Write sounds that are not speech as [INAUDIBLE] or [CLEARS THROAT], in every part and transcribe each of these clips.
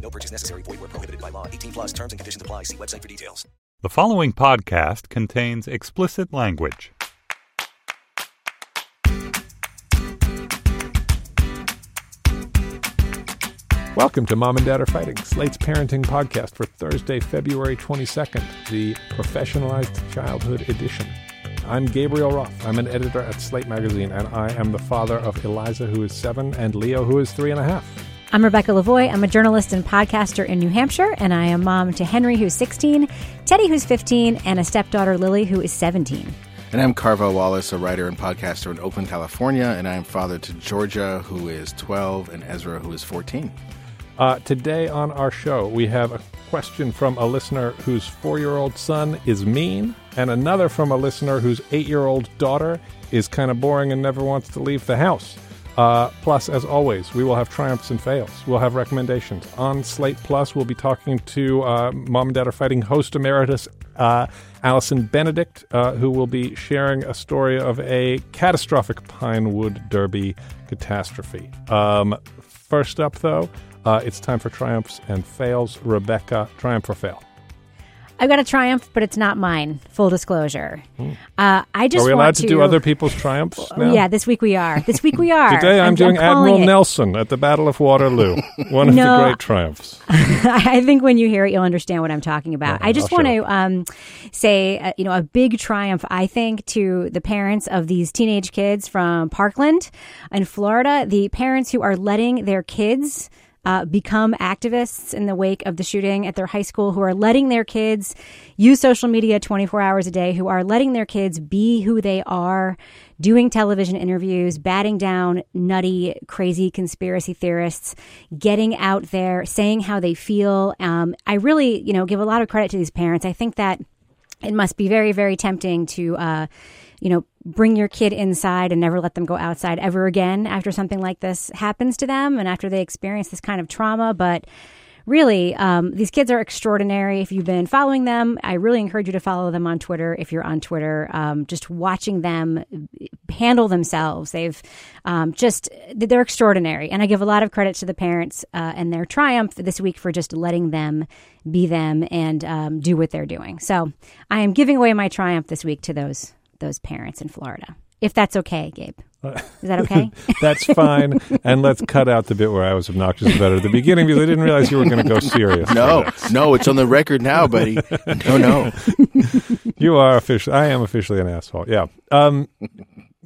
No purchase necessary. Void where prohibited by law. 18 plus terms and conditions apply. See website for details. The following podcast contains explicit language. Welcome to Mom and Dad Are Fighting, Slate's parenting podcast for Thursday, February 22nd, the professionalized childhood edition. I'm Gabriel Roth. I'm an editor at Slate Magazine, and I am the father of Eliza, who is seven, and Leo, who is three and a half. I'm Rebecca Lavoie. I'm a journalist and podcaster in New Hampshire, and I am mom to Henry, who's 16, Teddy, who's 15, and a stepdaughter, Lily, who is 17. And I'm Carvel Wallace, a writer and podcaster in Oakland, California, and I am father to Georgia, who is 12, and Ezra, who is 14. Uh, today on our show, we have a question from a listener whose four year old son is mean, and another from a listener whose eight year old daughter is kind of boring and never wants to leave the house. Uh, plus, as always, we will have triumphs and fails. We'll have recommendations. On Slate Plus, we'll be talking to uh, Mom and Dad Are Fighting host emeritus uh, Allison Benedikt, uh, who will be sharing a story of a catastrophic Pinewood Derby catastrophe. Um, first up, though, uh, it's time for triumphs and fails. Rebecca, triumph or fail? I've got a triumph, but it's not mine. Full disclosure. Uh, I just Are we want allowed to, do other people's triumphs now? Yeah, this week we are. This week we are. Today I'm, doing calling Admiral it. Nelson at the Battle of Waterloo, [LAUGHS] one of No. the great triumphs. [LAUGHS] I think when you hear it, you'll understand what I'm talking about. Okay, I just I'll want to um, say, uh, you know, a big triumph, I think, to the parents of these teenage kids from Parkland in Florida, the parents who are letting their kids. Uh, become activists in the wake of the shooting at their high school, who are letting their kids use social media 24 hours a day, who are letting their kids be who they are, doing television interviews, batting down nutty, crazy conspiracy theorists, getting out there, saying how they feel. Um, I really, you know, give a lot of credit to these parents. I think that it must be very, very tempting to, uh, you know, bring your kid inside and never let them go outside ever again after something like this happens to them and after they experience this kind of trauma. But really, um, these kids are extraordinary. If you've been following them, I really encourage you to follow them on Twitter. If you're on Twitter, um, just watching them handle themselves, they've um, just they're extraordinary. And I give a lot of credit to the parents uh, and their triumph this week for just letting them be them and um, do what they're doing. So I am giving away my triumph this week to those those parents in Florida. If that's okay, Gabe. [LAUGHS] Is that okay? [LAUGHS] That's fine. and let's cut out the bit where I was obnoxious about it at the beginning because I didn't realize you were going to go serious. No, no, it's on the record now, buddy. No, no. [LAUGHS] You are officially, I am officially an asshole. Yeah. Um,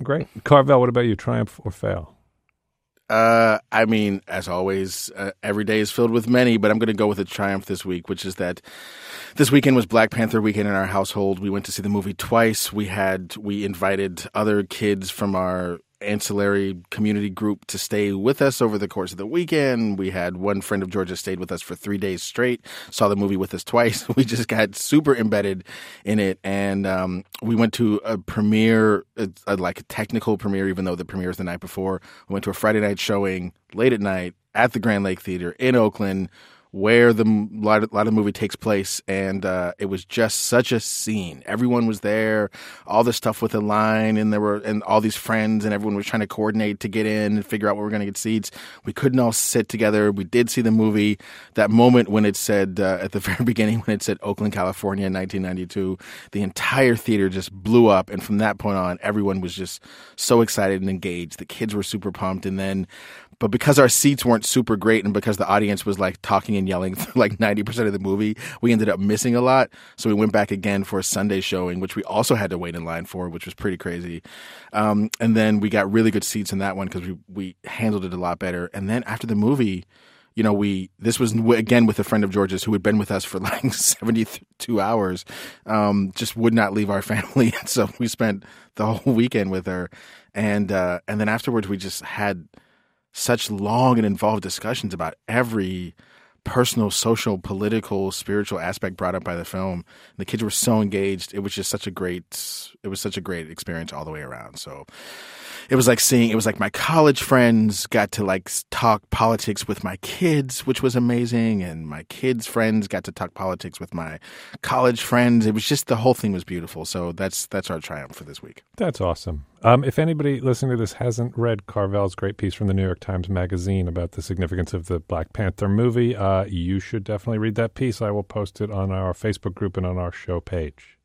great. Carvel, what about you? Triumph or fail? Uh, I mean, as always, uh, every day is filled with many, but I'm going to go with a triumph this week, which is that this weekend was Black Panther weekend in our household. We went to see the movie twice. We had we invited other kids from our ancillary community group to stay with us over the course of the weekend. We had one friend of Georgia stayed with us for three days straight, saw the movie with us twice. [LAUGHS] We just got super embedded in it. And um, we went to a premiere, a, a, like a technical premiere, even though the premiere was the night before. We went to a Friday night showing late at night at the Grand Lake Theater in Oakland where the lot of, lot of the movie takes place, and uh, it was just such a scene. Everyone was there, all the stuff with the line, and there were and all these friends, and everyone was trying to coordinate to get in and figure out where we are going to get seats. We couldn't all sit together. We did see the movie. That moment when it said uh, at the [LAUGHS] very beginning, when it said Oakland, California, in 1992, the entire theater just blew up, and from that point on, everyone was just so excited and engaged. The kids were super pumped, and then but because our seats weren't super great and because the audience was like talking and yelling like 90% of the movie, we ended up missing a lot. So we went back again for a Sunday showing, which we also had to wait in line for, which was pretty crazy. Um, and then we got really good seats in that one because we, we handled it a lot better. And then after the movie, you know, we this was again with a friend of George's who had been with us for [LAUGHS] like seventy two hours, um, just would not leave our [LAUGHS] family, and so we spent the whole weekend with her, and uh, and then afterwards we just had such long and involved discussions about every personal, social, political, spiritual aspect brought up by the film. The kids were so engaged. It was just such a great. It was such a great experience all the way around. So it was like seeing it was like my college friends got to like talk politics with my kids which was amazing and my kids friends got to talk politics with my college friends it was just the whole thing was beautiful so that's that's our triumph for this week That's awesome. Um, if anybody listening to this hasn't read Carvel's great piece from the New York Times Magazine about the significance of the Black Panther movie, uh, you should definitely read that piece. I will post it on our Facebook group and on our show page.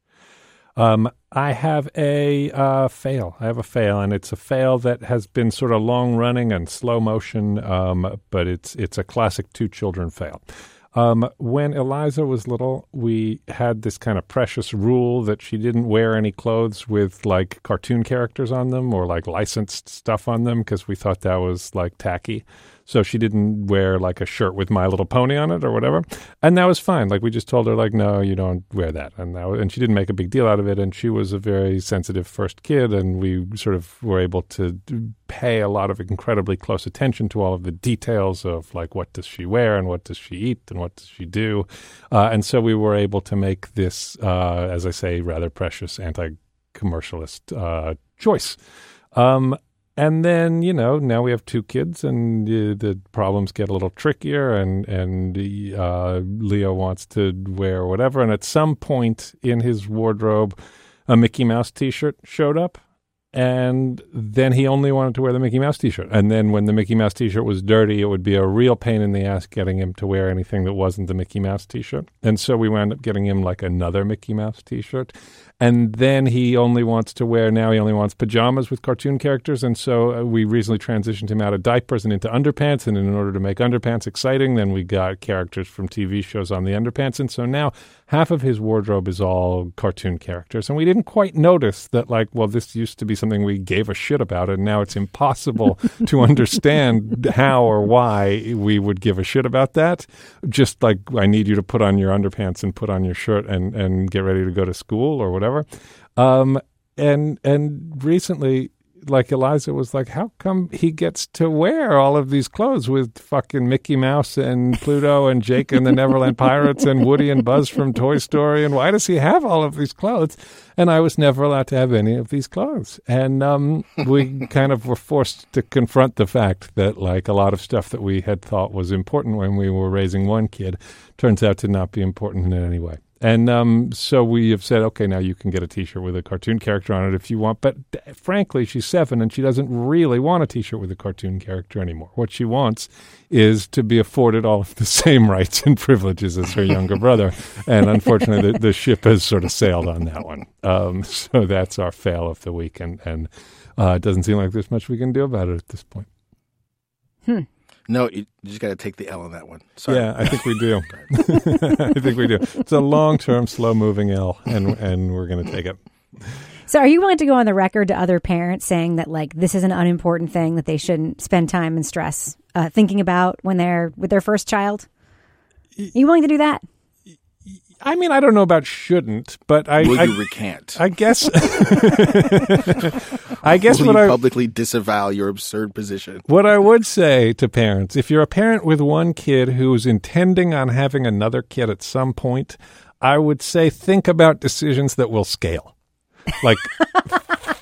Um, I have a uh, fail. I have a fail, and it's a fail that has been sort of long running and slow motion, um, but it's it's a classic two children fail. Um, when Eliza was little, we had this kind of precious rule that she didn't wear any clothes with like cartoon characters on them or like licensed stuff on them because we thought that was like tacky. So she didn't wear like a shirt with My Little Pony on it or whatever, and that was fine. Like we just told her like, no, you don't wear that, and that was, and she didn't make a big deal out of it. And she was a very sensitive first kid, and we sort of were able to pay a lot of incredibly close attention to all of the details of like what does she wear and what does she eat and what does she do, uh, and so we were able to make this, uh, as I say, rather precious anti-commercialist uh, choice. Um, and then you know now we have two kids and uh, the problems get a little trickier and and uh, leo wants to wear whatever and at some point in his wardrobe a mickey mouse t-shirt showed up and then he only wanted to wear the Mickey Mouse T-shirt. And then when the Mickey Mouse T-shirt was dirty, it would be a real pain in the ass getting him to wear anything that wasn't the Mickey Mouse T-shirt. And so we wound up getting him like another Mickey Mouse T-shirt. And then he only wants to wear now. He only wants pajamas with cartoon characters. And so uh, we recently transitioned him out of diapers and into underpants. And in order to make underpants exciting, then we got characters from TV shows on the underpants. And so now half of his wardrobe is all cartoon characters. And we didn't quite notice that, like, well, this used to be something we gave a shit about, and now it's impossible [LAUGHS] to understand how or why we would give a shit about that. Just like, I need you to put on your underpants and put on your shirt and, and get ready to go to school or whatever. Um, and and recently like Eliza was like, how come he gets to wear all of these clothes with fucking Mickey Mouse and Pluto and Jake and the [LAUGHS] Neverland Pirates and Woody and Buzz from Toy Story? And why does he have all of these clothes? And I was never allowed to have any of these clothes. And um, we kind of were forced to confront the fact that, like, a lot of stuff that we had thought was important when we were raising one kid turns out to not be important in any way. And um, so we have said, okay, now you can get a T-shirt with a cartoon character on it if you want. But d- frankly, she's seven and she doesn't really want a T-shirt with a cartoon character anymore. What she wants is to be afforded all of the [LAUGHS] same rights and privileges as her younger brother. And unfortunately, the, the ship has sort of sailed on that one. Um, [LAUGHS] so that's our fail of the week, and and uh, it doesn't seem like there's much we can do about it at this point. No you, you just got to take the l on that one sorry Yeah, I think we do. [LAUGHS] [LAUGHS] I think we do. It's a long-term, slow-moving L, and and we're going to take it. So, are you willing to go on the record to other parents saying that like this is an unimportant thing that they shouldn't spend time and stress uh, thinking about when they're with their first child? Are you willing to do that? I mean, I don't know about shouldn't, but I, will I, you recant I guess, [LAUGHS] I guess will what you I publicly disavow your absurd position what I would say to parents, if you're a parent with one kid who's intending on having another kid at some point, I would say think about decisions that will scale. Like,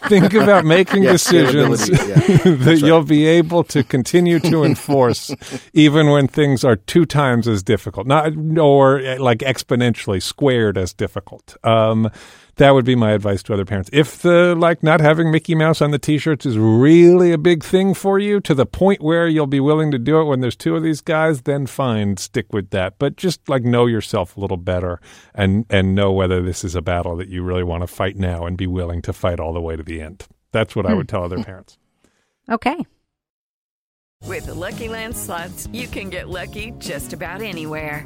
think about making [LAUGHS] Yeah, [LAUGHS] decisions yeah. that you'll be able to continue to enforce [LAUGHS] even when things are two times as difficult, not or uh, like exponentially squared as difficult. Um, that would be my advice to other parents. If the like not having Mickey Mouse on the t-shirts is really a big thing for you to the point where you'll be willing to do it when there's two of these guys, then fine, stick with that. But just like know yourself a little better and and know whether this is a battle that you really want to fight now and be willing to fight all the way to the end. That's what I hmm. would tell other [LAUGHS] parents. Okay. With the LuckyLand slots, you can get lucky just about anywhere.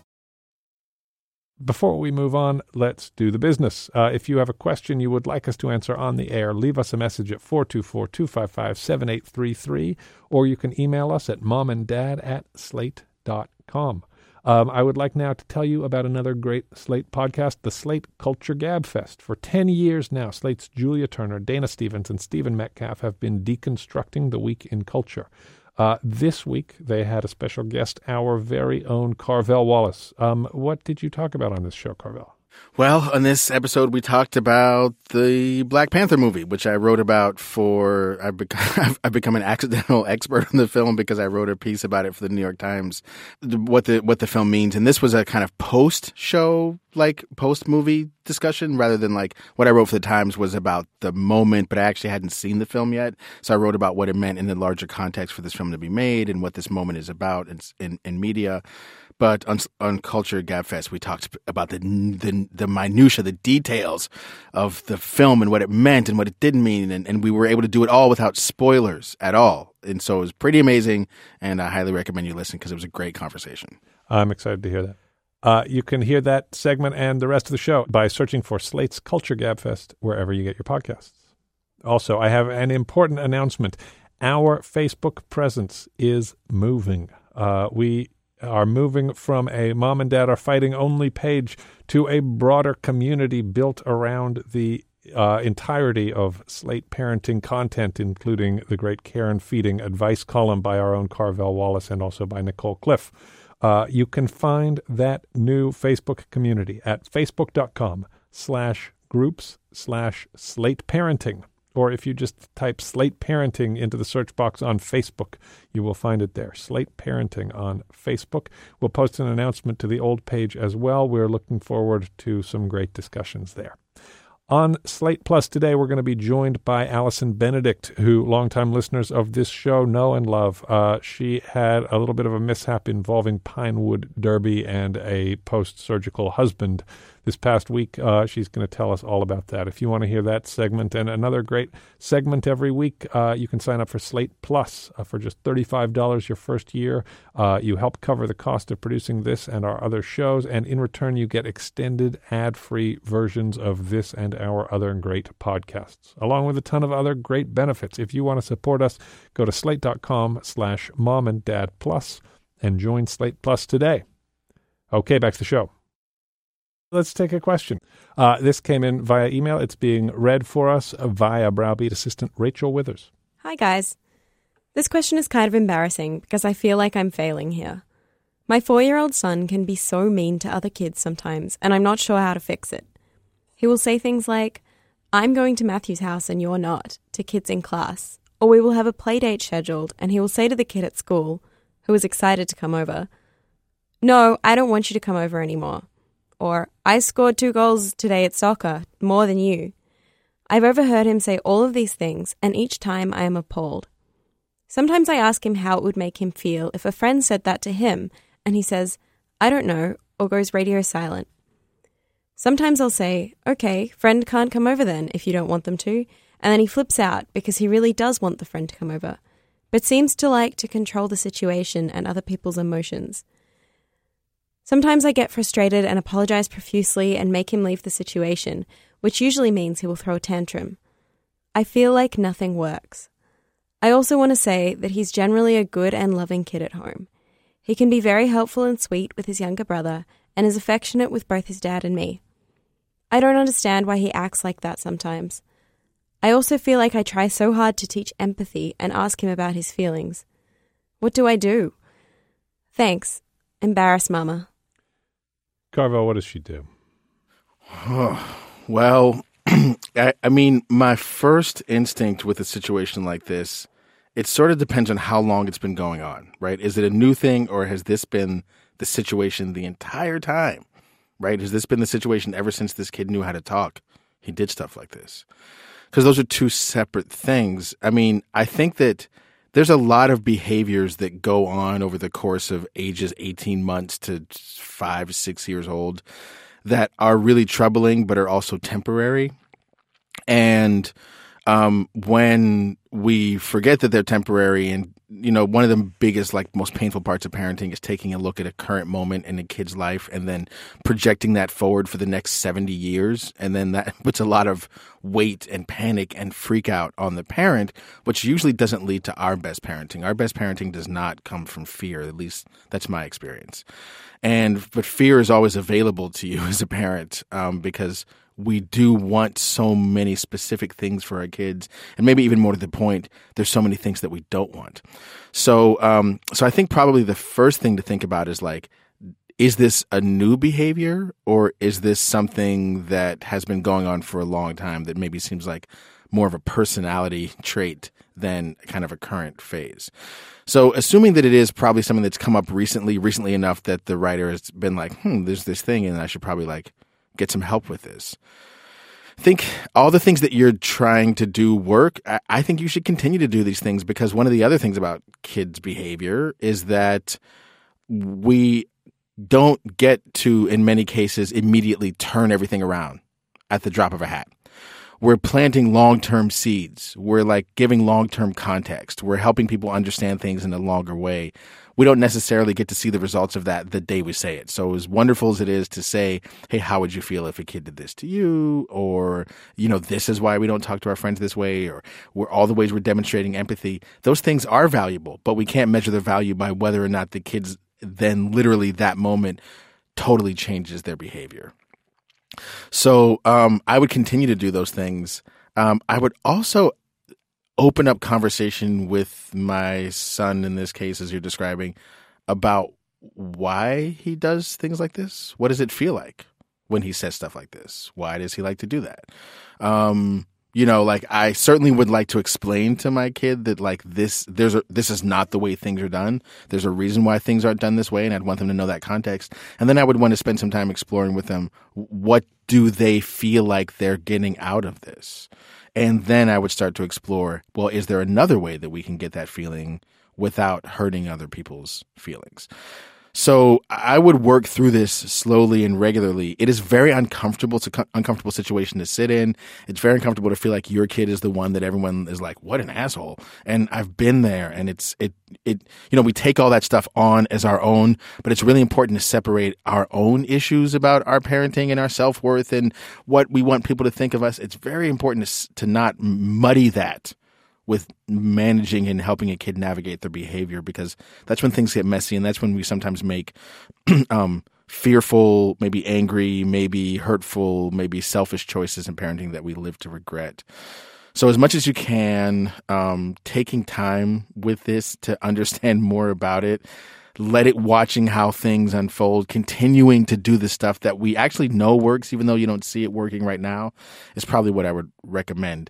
Before we move on, let's do the business. Uh, if you have a question you would like us to answer on the air, leave us a message at 424 255 7833, or you can email us at momanddad at slate.com. Um, I would like now to tell you about another great Slate podcast, the Slate Culture Gabfest. For 10 years now, Slate's Julia Turner, Dana Stevens, and Stephen Metcalf have been deconstructing the week in culture. Uh, this week, they had a special guest, our very own Carvel Wallace. Um, what did you talk about on this show, Carvel? Well, on this episode, we talked about the Black Panther movie, which I wrote about for. [LAUGHS] I've become, I've become an accidental [LAUGHS] expert on the film because I wrote a piece about it for the New York Times, what the what the film means, and this was a kind of post show, like post movie discussion, rather than like what I wrote for the Times was about the moment, but I actually hadn't seen the film yet, so I wrote about what it meant in the larger context for this film to be made and what this moment is about in in, in media. But on, on Culture Gabfest, we talked about the, the the minutia, the details of the film and what it meant and what it didn't mean, and, and we were able to do it all without spoilers at all. And so it was pretty amazing, and I highly recommend you listen because it was a great conversation. I'm excited to hear that. Uh, you can hear that segment and the rest of the show by searching for Slate's Culture Gabfest wherever you get your podcasts. Also, I have an important announcement. Our Facebook presence is moving. Uh, we are moving from a mom and dad are fighting only page to a broader community built around the uh, entirety of Slate parenting content, including the great care and feeding advice column by our own Carvel Wallace and also by Nicole Cliffe. Uh, you can find that new Facebook community at facebook.com slash groups slash slate parenting or if you just type Slate Parenting into the search box on Facebook, you will find it there. Slate Parenting on Facebook. We'll post an announcement to the old page as well. We're looking forward to some great discussions there. On Slate Plus today, we're going to be joined by Allison Benedikt, who longtime listeners of this show know and love. Uh, she had a little bit of a mishap involving Pinewood Derby and a post surgical husband this past week. Uh, she's going to tell us all about that. If you want to hear that segment and another great segment every week, uh, you can sign up for Slate Plus uh, for just $35 your first year. Uh, you help cover the cost of producing this and our other shows, and in return, you get extended ad free versions of this and our other great podcasts, along with a ton of other great benefits. If you want to support us, go to slate.com slash mom and dad plus and join Slate Plus today. Okay, back to the show. Let's take a question. Uh, this came in via email. It's being read for us via Browbeat assistant Rachel Withers. Hi, guys. This question is kind of embarrassing because I feel like I'm failing here. My four year old son can be so mean to other kids sometimes, and I'm not sure how to fix it. He will say things like, I'm going to Matthew's house and you're not, to kids in class, or we will have a play date scheduled, and he will say to the kid at school, who is excited to come over, No, I don't want you to come over anymore or I scored two goals today at soccer, more than you. I've overheard him say all of these things, and each time I am appalled. Sometimes I ask him how it would make him feel if a friend said that to him, and he says, I don't know, or goes radio silent. Sometimes I'll say, okay, friend can't come over then if you don't want them to, and then he flips out because he really does want the friend to come over, but seems to like to control the situation and other people's emotions. Sometimes I get frustrated and apologize profusely and make him leave the situation, which usually means he will throw a tantrum. I feel like nothing works. I also want to say that he's generally a good and loving kid at home. He can be very helpful and sweet with his younger brother and is affectionate with both his dad and me. I don't understand why he acts like that sometimes. I also feel like I try so hard to teach empathy and ask him about his feelings. What do I do? Thanks. Embarrass Mama. Carvel, what does she do? [SIGHS] well, [CLEARS THROAT] I, I mean, my first instinct with a situation like this it sort of depends on how long it's been going on, right? Is it a new thing or has this been the situation the entire time, right? Has this been the situation ever since this kid knew how to talk? He did stuff like this. Because those are two separate things. I mean, I think that there's a lot of behaviors that go on over the course of ages 18 months to five, six years old that are really troubling, but are also temporary. And um, when we forget that they're temporary and you know one of the biggest like most painful parts of parenting is taking a look at a current moment in a kid's life and then projecting that forward for the next 70 years and then that [LAUGHS] puts a lot of weight and panic and freak out on the parent which usually doesn't lead to our best parenting. Our best parenting does not come from fear at least that's my experience. And but fear is always available to you [LAUGHS] as a parent um, because we do want so many specific things for our kids, and maybe even more to the point, there's so many things that we don't want. So, um, so I think probably the first thing to think about is like, is this a new behavior, or is this something that has been going on for a long time that maybe seems like more of a personality trait than kind of a current phase? So, assuming that it is probably something that's come up recently, recently enough that the writer has been like, hmm, there's this thing, and I should probably like get some help with this. I think all the things that you're trying to do work. I think you should continue to do these things because one of the other things about kids' behavior is that we don't get to, in many cases, immediately turn everything around at the drop of a hat. We're planting long term seeds. We're like giving long term context. We're helping people understand things in a longer way we don't necessarily get to see the results of that the day we say it. So as wonderful as it is to say, "Hey, how would you feel if a kid did this to you?" or you know, "This is why we don't talk to our friends this way," or "We're all the ways we're demonstrating empathy." Those things are valuable, but we can't measure their value by whether or not the kids then literally that moment totally changes their behavior. So um, I would continue to do those things. Um, I would also open up conversation with my son in this case, as you're describing, about why he does things like this. What does it feel like when he says stuff like this? Why does he like to do that? Um, you know, like I certainly would like to explain to my kid that like this, there's a, this is not the way things are done. There's a reason why things aren't done this way, and I'd want them to know that context. And then I would want to spend some time exploring with them what do they feel like they're getting out of this. And then I would start to explore well, is there another way that we can get that feeling without hurting other people's feelings? So I would work through this slowly and regularly. It is very uncomfortable. It's an uncomfortable situation to sit in. It's very uncomfortable to feel like your kid is the one that everyone is like, "What an asshole!" And I've been there, and it's it it you know we take all that stuff on as our own, but it's really important to separate our own issues about our parenting and our self worth and what we want people to think of us. It's very important to to not muddy that with managing and helping a kid navigate their behavior because that's when things get messy and that's when we sometimes make [CLEARS THROAT] um, fearful, maybe angry, maybe hurtful, maybe selfish choices in parenting that we live to regret. So, as much as you can, um, taking time with this to understand [LAUGHS] more about it, let it watching how things unfold, continuing to do the stuff that we actually know works, even though you don't see it working right now, is probably what I would recommend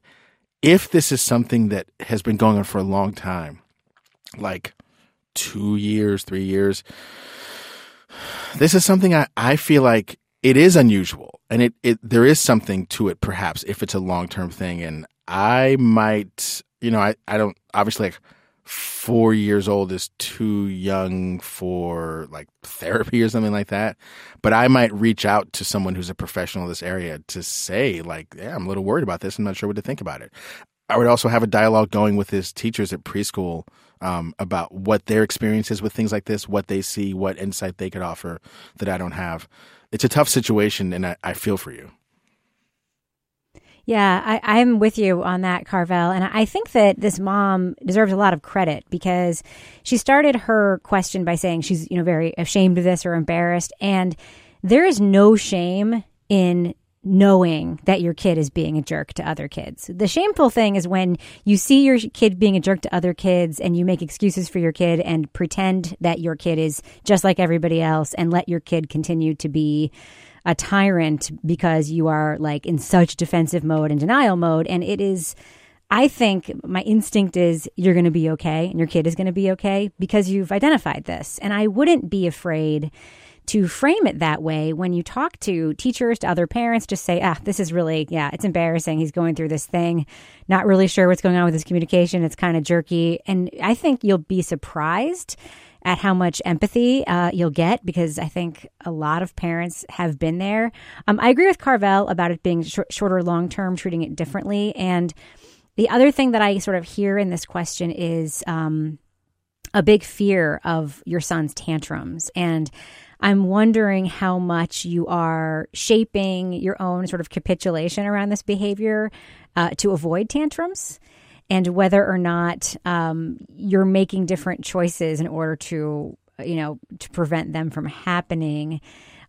if this is something that has been going on for a long time, like two years, three years, this is something I, I feel like it is unusual. And it, it there is something to it perhaps if it's a long term thing. And I might you know I, I don't obviously like four years old is too young for like therapy or something like that. But I might reach out to someone who's a professional in this area to say, like, yeah, I'm a little worried about this. I'm not sure what to think about it. I would also have a dialogue going with his teachers at preschool um, about what their experiences with things like this, what they see, what insight they could offer that I don't have. It's a tough situation, and I, I feel for you. Yeah, I, am with you on that, Carvel. And I think that this mom deserves a lot of credit because she started her question by saying she's, you know, very ashamed of this or embarrassed. And there is no shame in knowing that your kid is being a jerk to other kids. The shameful thing is when you see your kid being a jerk to other kids and you make excuses for your kid and pretend that your kid is just like everybody else and let your kid continue to be a tyrant because you are like in such defensive mode and denial mode. And it is, I think my instinct is you're going to be okay and your kid is going to be okay because you've identified this. And I wouldn't be afraid to frame it that way when you talk to teachers, to other parents, just say, ah, this is really, yeah, it's embarrassing. He's going through this thing, not really sure what's going on with his communication. It's kind of jerky. And I think you'll be surprised at how much empathy uh, you'll get because I think a lot of parents have been there. Um, I agree with Carvel about it being sh- shorter long term, treating it differently. And the other thing that I sort of hear in this question is um, a big fear of your son's tantrums. And I'm wondering how much you are shaping your own sort of capitulation around this behavior uh, to avoid tantrums and whether or not um, you're making different choices in order to you know to prevent them from happening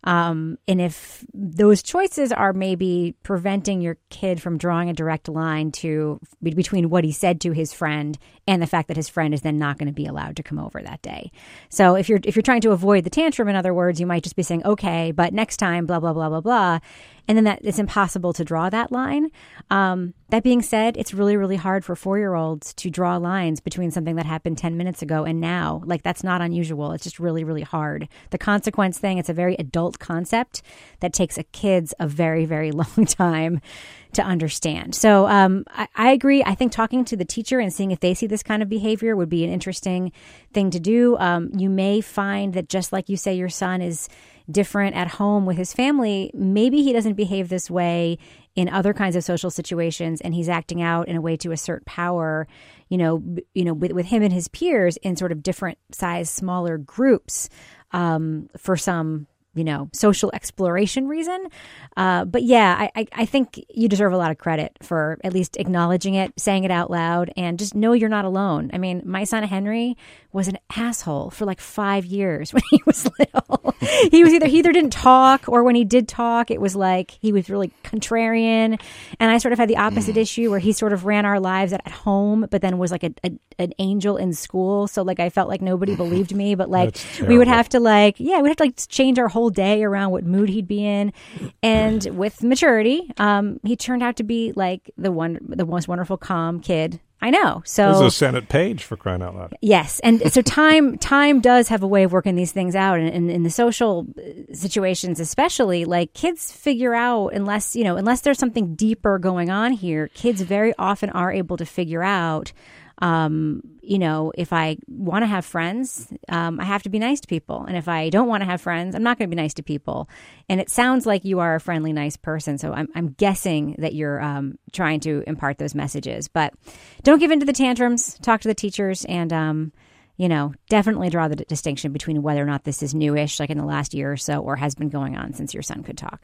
um, and if those choices are maybe preventing your kid from drawing a direct line to between what he said to his friend and the fact that his friend is then not going to be allowed to come over that day. So if you're if you're trying to avoid the tantrum, in other words, you might just be saying, okay, but next time, blah blah blah blah blah, and then that it's impossible to draw that line. Um, that being said, it's really really hard for four year olds to draw lines between something that happened ten minutes ago and now. Like that's not unusual. It's just really really hard. The consequence thing, it's a very adult concept that takes a kids a very very [LAUGHS] long time to understand. So um, I, I, agree. I think talking to the teacher and seeing if they see this kind of behavior would be an interesting thing to do. Um, you may find that just like you say, your son is different at home with his family. Maybe he doesn't behave this way in other kinds of social situations, and he's acting out in a way to assert power. You know, you know, with, with him and his peers in sort of different size, smaller groups um, for some you know, social exploration reason. Uh, but yeah, I, I think you deserve a lot of credit for at least acknowledging it, saying it out loud, and just know you're not alone. I mean, my son Henry was an asshole for like five years [LAUGHS] when he was little. he was either he either didn't talk or when he did talk, it was like he was really contrarian. And I sort of had the opposite mm. issue where he sort of ran our lives at, home, but then was like a, a, an angel in school. So like I felt like nobody believed me, but like we would have to like yeah, we'd have to like change our whole day around what mood he'd be in. And with maturity, um, he turned out to be like the one the most wonderful calm kid I know. So there's a Senate page for crying out loud. Yes, and so [LAUGHS] time time does have a way of working these things out, and in the social uh, situations, especially, like kids figure out unless you know unless there's something deeper going on here, kids very often are able to figure out um, you know, if I want to have friends, um, I have to be nice to people. And if I don't want to have friends, I'm not going to be nice to people. And it sounds like you are a friendly, nice person. So I'm, I'm guessing that you're um, trying to impart those messages. But don't give in to the tantrums. Talk to the teachers and, um, you know, definitely draw the d- distinction between whether or not this is newish, like in the last year or so, or has been going on since your son could talk.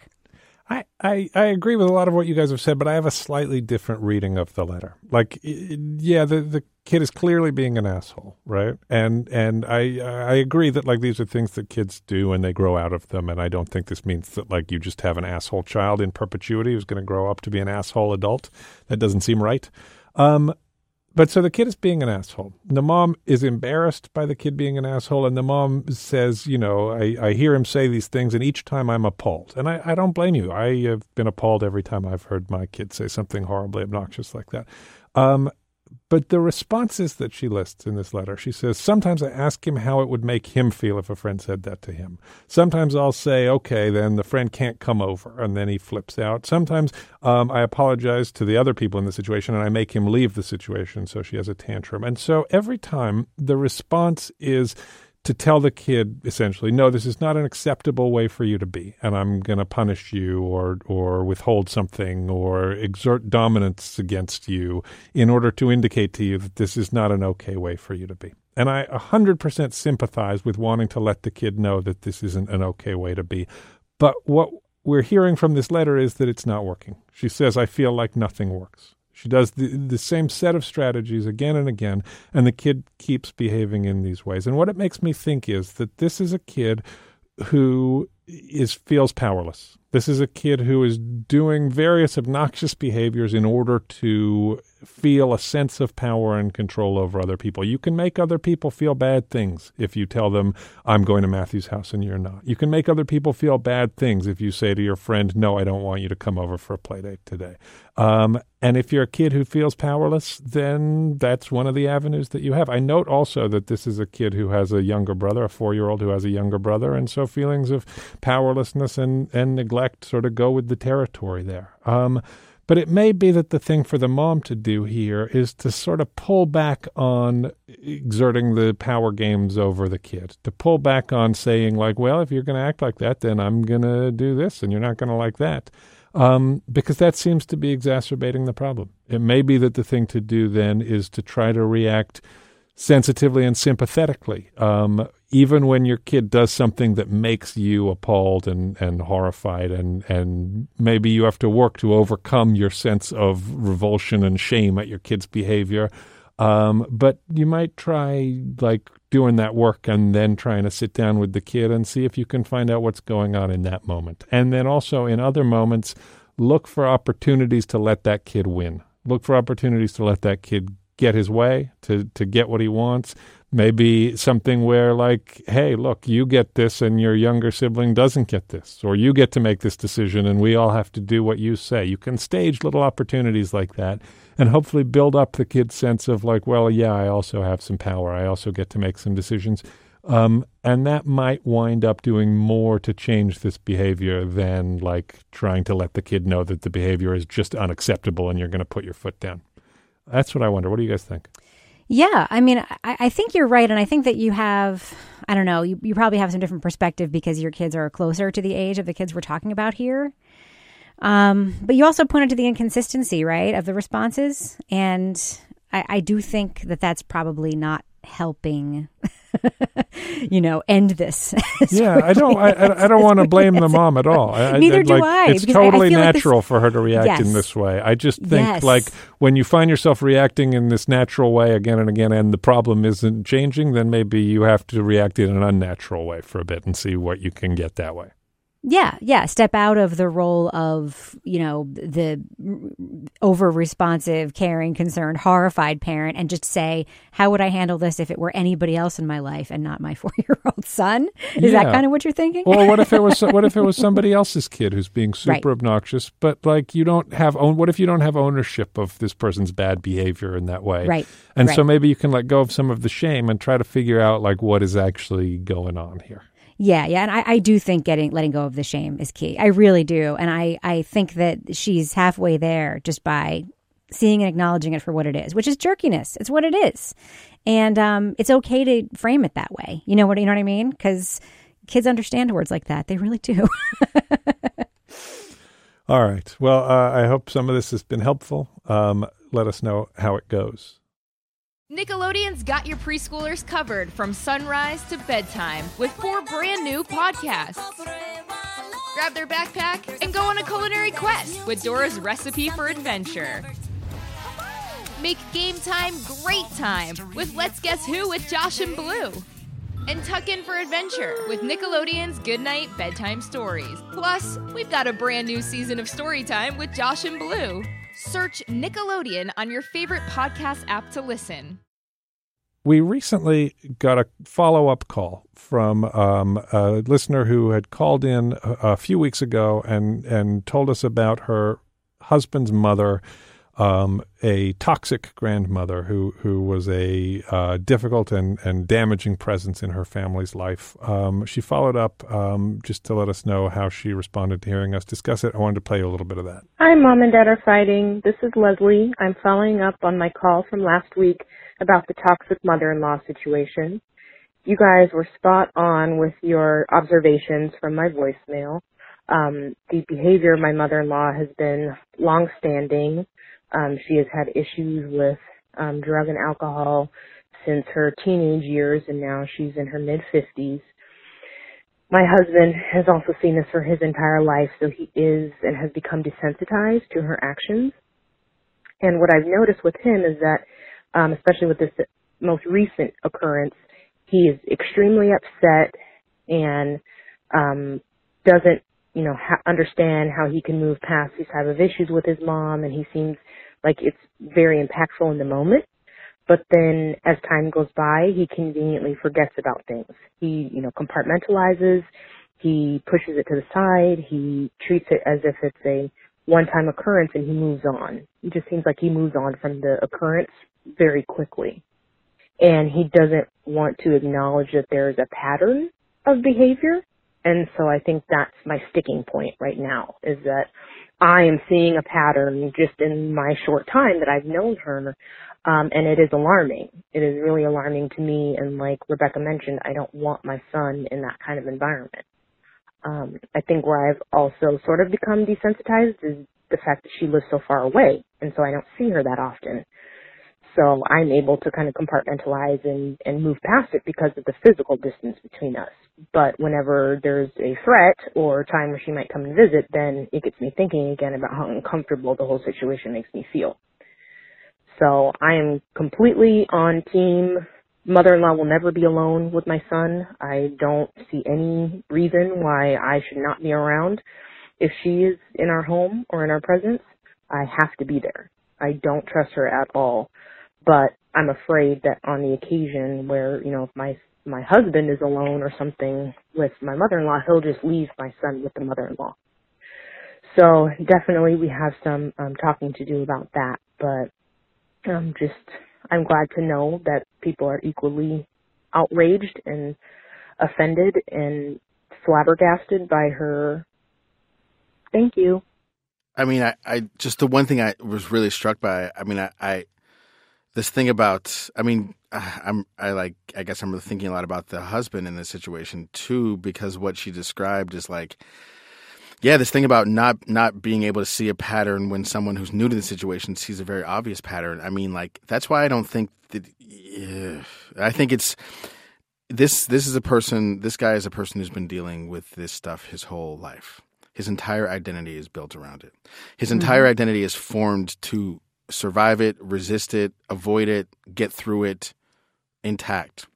I, I, I agree with a lot of what you guys have said, but I have a slightly different reading of the letter. Like, yeah, the the kid is clearly being an asshole, right? And and I I agree that like these are things that kids do and they grow out of them, and I don't think this means that like you just have an asshole child in perpetuity who's going to grow up to be an asshole adult. That doesn't seem right. Um, but so the kid is being an asshole. The mom is embarrassed by the kid being an asshole, and the mom says, you know, I, I hear him say these things, and each time I'm appalled. And I, I don't blame you. I have been appalled every time I've heard my kid say something horribly obnoxious like that. Um, but the responses that she lists in this letter, she says, sometimes I ask him how it would make him feel if a friend said that to him. Sometimes I'll say, okay, then the friend can't come over, and then he flips out. Sometimes um, I apologize to the other people in the situation, and I make him leave the situation so she has a tantrum. And so every time the response is, to tell the kid essentially, no, this is not an acceptable way for you to be, and I'm going to punish you or or withhold something or exert dominance against you in order to indicate to you that this is not an okay way for you to be. And I 100% sympathize with wanting to let the kid know that this isn't an okay way to be. But what we're hearing from this letter is that it's not working. She says, I feel like nothing works. She does the, the same set of strategies again and again, and the kid keeps behaving in these ways. And what it makes me think is that this is a kid who is feels powerless. This is a kid who is doing various obnoxious behaviors in order to feel a sense of power and control over other people. You can make other people feel bad things if you tell them, I'm going to Matthew's house and you're not. You can make other people feel bad things if you say to your friend, No, I don't want you to come over for a play date today. Um, and if you're a kid who feels powerless, then that's one of the avenues that you have. I note also that this is a kid who has a younger brother, a four year old who has a younger brother. And so feelings of powerlessness and, and neglect sort of go with the territory there. Um, but it may be that the thing for the mom to do here is to sort of pull back on exerting the power games over the kid, to pull back on saying, like, well, if you're going to act like that, then I'm going to do this and you're not going to like that. Um, because that seems to be exacerbating the problem. It may be that the thing to do then is to try to react sensitively and sympathetically. Um, even when your kid does something that makes you appalled and, and horrified, and, and maybe you have to work to overcome your sense of revulsion and shame at your kid's behavior. Um, but you might try like doing that work and then trying to sit down with the kid and see if you can find out what's going on in that moment. And then also in other moments, look for opportunities to let that kid win. Look for opportunities to let that kid get his way, to, to get what he wants. Maybe something where, like, hey, look, you get this and your younger sibling doesn't get this, or you get to make this decision and we all have to do what you say. You can stage little opportunities like that and hopefully build up the kid's sense of, like, well, yeah, I also have some power. I also get to make some decisions. Um, and that might wind up doing more to change this behavior than like trying to let the kid know that the behavior is just unacceptable and you're going to put your foot down. That's what I wonder. What do you guys think? Yeah, I mean, I, I, think you're right, and I think that you have, I don't know, you, you probably have some different perspective because your kids are closer to the age of the kids we're talking about here. Um, but you also pointed to the inconsistency, right, of the responses, and I, I do think that that's probably not helping [LAUGHS] you know, end this. [LAUGHS] yeah, I don't. I, I don't want to blame the mom at all. I, Neither I, do like, I. It's totally natural like this, for her to react yes. in this way. I just think yes. like when you find yourself reacting in this natural way again and again, and the problem isn't changing, then maybe you have to react in an unnatural way for a bit and see what you can get that way. Yeah, yeah. Step out of the role of, you know, the over responsive, caring, concerned, horrified parent and just say, how would I handle this if it were anybody else in my life and not my [LAUGHS] four year old son? Is yeah. that kind of what you're thinking? Well, what if it was [LAUGHS] what if it was somebody else's kid who's being super Right. obnoxious, but like you don't have own what if you don't have ownership of this person's bad behavior in that way? Right, And so maybe you can let go of some of the shame and try to figure out like what is actually going on here. Yeah, yeah, and I, I do think getting letting go of the shame is key. I really do, and I I think that she's halfway there just by seeing and acknowledging it for what it is, which is jerkiness. It's what it is, and um, it's okay to frame it that way. You know what you know what I mean? Because kids understand words like that. They really do. [LAUGHS] All right. Well, uh, I hope some of this has been helpful. Um, let us know how it goes. Nickelodeon's got your preschoolers covered from sunrise to bedtime with four brand new podcasts. Grab their backpack and go on a culinary quest with Dora's recipe for adventure. Make game time great time with Let's Guess Who with Josh and Blue. And tuck in for adventure with Nickelodeon's Goodnight Bedtime Stories. Plus, we've got a brand new season of Storytime with Josh and Blue. Search Nickelodeon on your favorite podcast app to listen. We recently got a follow up call from um, a listener who had called in a, a few weeks ago and, and told us about her husband's mother, um, a toxic grandmother who, who was a uh, difficult and, and damaging presence in her family's life. Um, she followed up um, just to let us know how she responded to hearing us discuss it. I wanted to play a little bit of that. Hi, Mom and Dad are fighting. This is Leslie. I'm following up on my call from last week about the toxic mother-in-law situation. You guys were spot on with your observations from my voicemail. Um, the behavior of my mother-in-law has been long-standing. Um, she has had issues with um, drug and alcohol since her teenage years, and now she's in her mid-50s. My husband has also seen this for his entire life, so he is and has become desensitized to her actions. And what I've noticed with him is that, um, especially with this most recent occurrence, he is extremely upset and um, doesn't you know, ha- understand how he can move past these type of issues with his mom, and he seems like it's very impactful in the moment. But then as time goes by, he conveniently forgets about things. He, you know, compartmentalizes, he pushes it to the side, he treats it as if it's a one-time occurrence and he moves on. It just seems like he moves on from the occurrence very quickly. And he doesn't want to acknowledge that there is a pattern of behavior. And so I think that's my sticking point right now is that I am seeing a pattern just in my short time that I've known her. Um, and it is alarming. It is really alarming to me. And like Rebecca mentioned, I don't want my son in that kind of environment. Um, I think where I've also sort of become desensitized is the fact that she lives so far away. And so I don't see her that often. So I'm able to kind of compartmentalize and, and move past it because of the physical distance between us. But whenever there's a threat or time where she might come and visit, then it gets me thinking again about how uncomfortable the whole situation makes me feel. So I am completely on team mother-in-law will never be alone with my son. I don't see any reason why I should not be around. If she is in our home or in our presence, I have to be there. I don't trust her at all but I'm afraid that on the occasion where, you know, if my my husband is alone or something with my mother-in-law, he'll just leave my son with the mother-in-law. So definitely we have some um, talking to do about that, but I'm just I'm glad to know that people are equally outraged and offended and flabbergasted by her. Thank you. I mean, I, I just the one thing I was really struck by. I mean, I, I this thing about i mean i'm i like i guess i'm thinking a lot about the husband in this situation too because what she described is like yeah this thing about not not being able to see a pattern when someone who's new to the situation sees a very obvious pattern. I mean like that's why i don't think that yeah, i think it's this this is a person this guy is a person who's been dealing with this stuff his whole life. His entire identity is built around it. His entire mm-hmm. identity is formed to survive it, resist it, avoid it, get through it intact.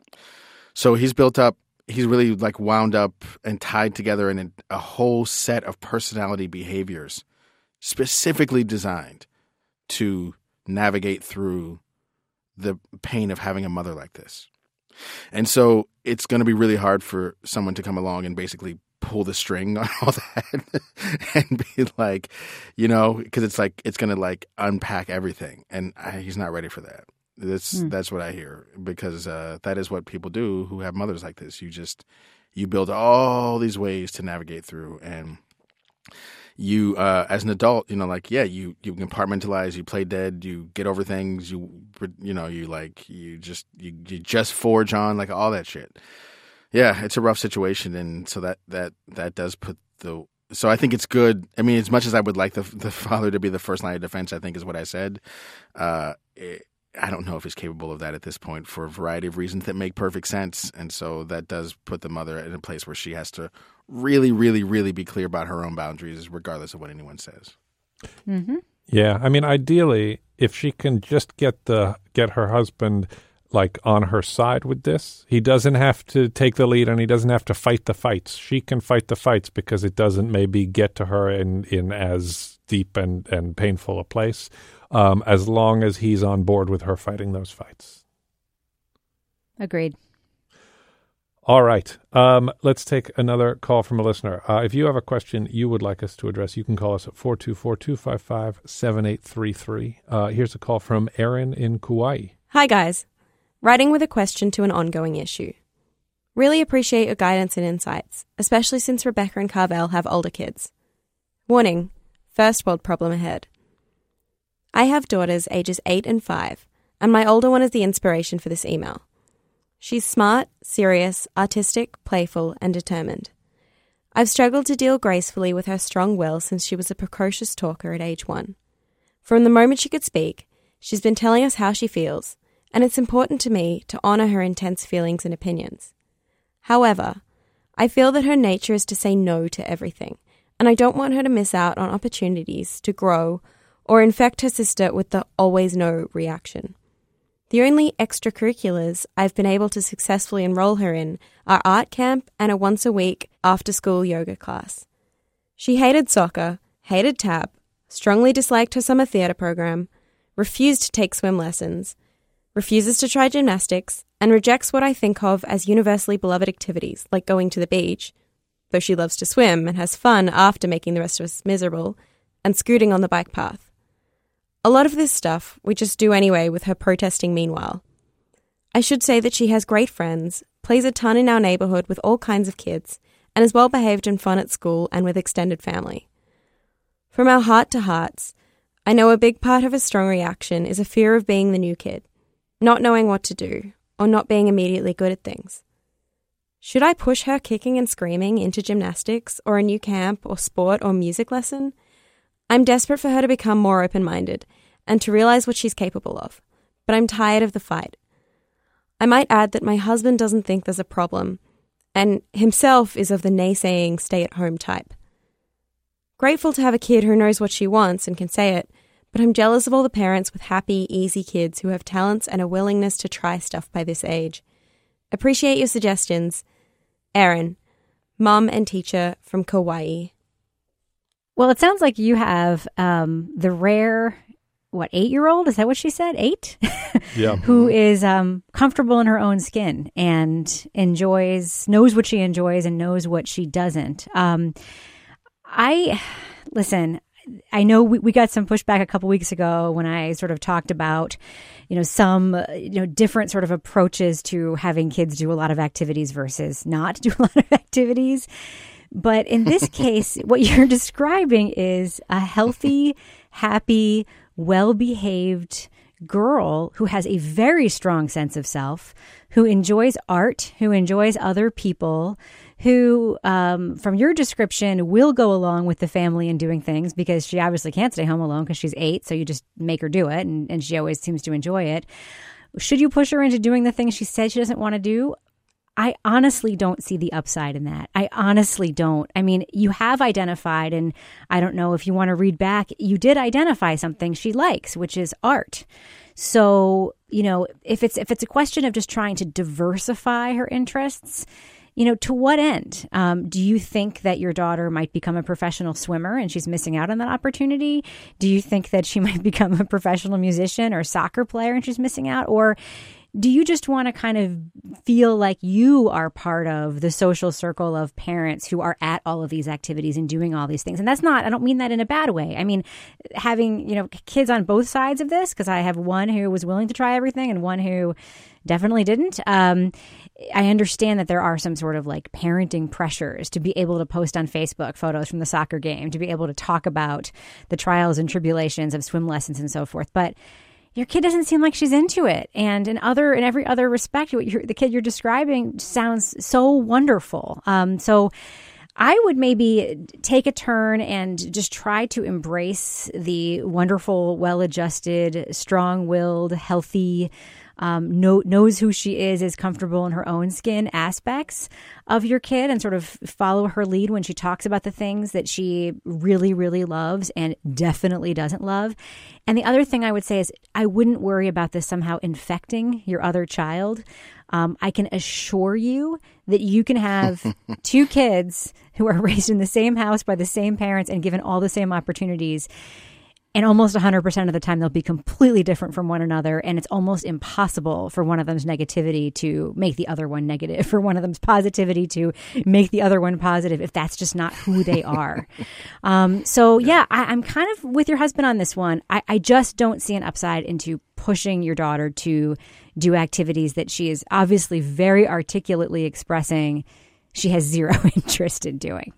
So he's built up, he's really like wound up and tied together in a, whole set of personality behaviors specifically designed to navigate through the pain of having a mother like this. And so it's going to be really hard for someone to come along and basically pull the string [LAUGHS] on all that and be like, you know, because it's like it's gonna like unpack everything, and I, he's not ready for that. That's mm. that's what I hear because uh, that is what people do who have mothers like this. You just you build all these ways to navigate through, and you uh, as an adult, you know, like yeah, you you compartmentalize, you play dead, you get over things, you you know, you like you just you, you just forge on like all that shit yeah, it's a rough situation, and so that that that does put the. So I think it's good. I mean, as much as I would like the [LAUGHS] the father to be the first line of defense, I think is what I said. Uh, it, I don't know if he's capable of that at this point for a variety of reasons that make perfect sense, and so that does put the mother in a place where she has to really, really, really be clear about her own boundaries, regardless of what anyone says. Mm-hmm. Yeah, I mean, ideally, if she can just get the get her husband like on her side with this. He doesn't have to take the lead and he doesn't have to fight the fights. She can fight the fights because it doesn't maybe get to her in, in as deep and, and painful a place um, as long as he's on board with her fighting those fights. Agreed. All right. Um, let's take another call from a listener. Uh, if you have a question you would like us to address, you can call us at 424 255 7833. Uh, here's a call from Erin in Kauai. Hi, guys writing with a question to an ongoing issue. Really appreciate your guidance and insights, especially since Rebecca and Carvel have older kids. Warning First world problem ahead. I have daughters ages 8 and 5, and my older one is the inspiration for this email. She's smart, serious, artistic, playful, and determined. I've struggled to deal gracefully with her strong will since she was a precocious talker at age one. From the moment she could speak, she's been telling us how she feels, and it's important to me to honour her intense feelings and opinions. However, I feel that her nature is to say no to everything, and I don't want her to miss out on opportunities to grow or infect her sister with the always no reaction. The only extracurriculars I've been able to successfully enroll her in are art camp and a once a week after school yoga class. She hated soccer, hated tap, strongly disliked her summer theatre program, refused to take swim lessons, refuses to try gymnastics, and rejects what I think of as universally beloved activities like going to the beach, though she loves to swim and has fun after making the rest of us miserable, and scooting on the bike path. A lot of this stuff we just do anyway with her protesting meanwhile. I should say that she has great friends, plays a ton in our neighbourhood with all kinds of kids, and is well behaved and fun at school and with extended family. From our heart to hearts, I know a big part of a strong reaction is a fear of being the new kid, not knowing what to do, or not being immediately good at things. Should I push her kicking and screaming into gymnastics, or a new camp, or sport, or music lesson? I'm desperate for her to become more open minded and to realize what she's capable of, but I'm tired of the fight. I might add that my husband doesn't think there's a problem, and himself is of the naysaying stay at home type. Grateful to have a kid who knows what she wants and can say it, but I'm jealous of all the parents with happy, easy kids who have talents and a willingness to try stuff by this age. Appreciate your suggestions. Erin, mum and teacher from Kauai. Well, it sounds like you have um, the rare, what, eight year old? Is that what she said? Eight? [LAUGHS] Yeah. Who is um, comfortable in her own skin and enjoys, knows what she enjoys and knows what she doesn't. Um, I, [SIGHS] listen, I know we, we got some pushback a couple weeks ago when I sort of talked about, you know, some, uh, you know, different sort of approaches to having kids do a lot of activities versus not [LAUGHS] do a lot of activities. But in this [LAUGHS] case, what you're describing is a healthy, happy, well behaved girl who has a very strong sense of self, who enjoys art, who enjoys other people, who, um, from your description, will go along with the family and doing things because she obviously can't stay home alone because she's eight. So you just make her do it, and, and she always seems to enjoy it. Should you push her into doing the things she said she doesn't want to do? I honestly don't see the upside in that. I honestly don't. I mean, you have identified, and I don't know if you want to read back, you did identify something she likes, which is art. So, you know, if it's if it's a question of just trying to diversify her interests, you know, to what end? Um, do you think that your daughter might become a professional swimmer and she's missing out on that opportunity? Do you think that she [LAUGHS] might become a professional musician or soccer player and she's missing out? Or do you just want to kind of feel like you are part of the social circle of parents who are at all of these activities and doing all these things? And that's not, I don't mean that in a bad way. I mean, having, you know, kids on both sides of this, because I have one who was willing to try everything and one who definitely didn't. Um, I understand that there are some sort of like parenting pressures to be able to post on Facebook photos from the soccer game, to be able to talk about the trials and tribulations of swim lessons and so forth. But your kid doesn't seem like she's into it. And in other, in every other respect, the kid you're describing sounds so wonderful. Um, so I would maybe take a turn and just try to embrace the wonderful, well adjusted, strong willed, healthy, um, know, knows who she is, is comfortable in her own skin aspects of your kid and sort of follow her lead when she talks about the things that she really, really loves and definitely doesn't love. And the other thing I would say is I wouldn't worry about this somehow infecting your other child. Um, I can assure you that you can have [LAUGHS] two kids who are raised in the same house by the same parents and given all the same opportunities and almost 100% of the time they'll be completely different from one another. And it's almost impossible for one of them's negativity to make the other one negative [LAUGHS] for one of them's positivity to make the other one positive if that's just not who they [LAUGHS] are. Um, so yeah. I, am kind of with your husband on this one. I, I just don't see an upside into pushing your daughter to do activities that she is obviously very articulately expressing she has zero [LAUGHS] interest in doing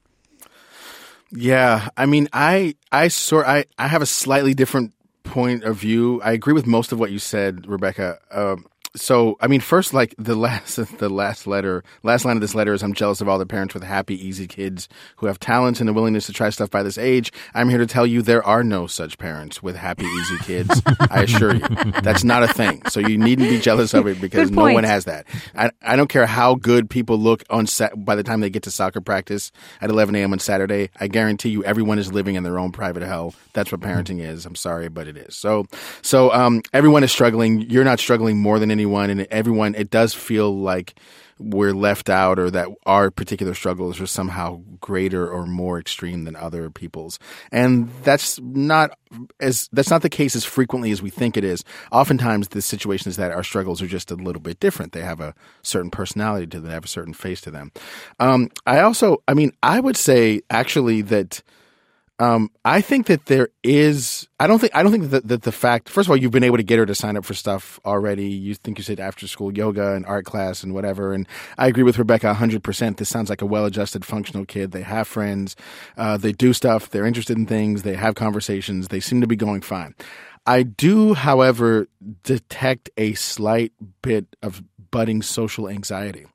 yeah, I mean, I I sort I I have a slightly different point of view. I agree with most of what you said, Rebecca. Um, so I mean, first, like the last [LAUGHS] the last letter, last line of this letter is, "I'm jealous of all the parents with happy, easy kids who have talents and the willingness to try stuff by this age." I'm here to tell you there are no such parents with happy, easy kids. I assure you, that's not a thing. So you needn't be jealous of it because no one has that. I I don't care how good people look on set by the time they get to soccer practice at 11 a.m. on Saturday. I guarantee you, everyone is living in their own private hell. That's what parenting is. I'm sorry, but it is. So so um, everyone is struggling. You're not struggling more than anyone anyone, and everyone. It does feel like we're left out, or that our particular struggles are somehow greater or more extreme than other people's, and that's not as that's not the case as frequently as we think it is. Oftentimes, the situation is that our struggles are just a little bit different. They have a certain personality to them, they have a certain face to them. Um, I also, I mean, I would say actually that um, I think that there is. I don't think. I don't think that, that the fact. First of all, you've been able to get her to sign up for stuff already. You think you said after school yoga and art class and whatever. And I agree with Rebecca hundred percent. This sounds like a well-adjusted, functional kid. They have friends. Uh, they do stuff. They're interested in things. They have conversations. They seem to be going fine. I do, however, detect a slight bit of budding social anxiety.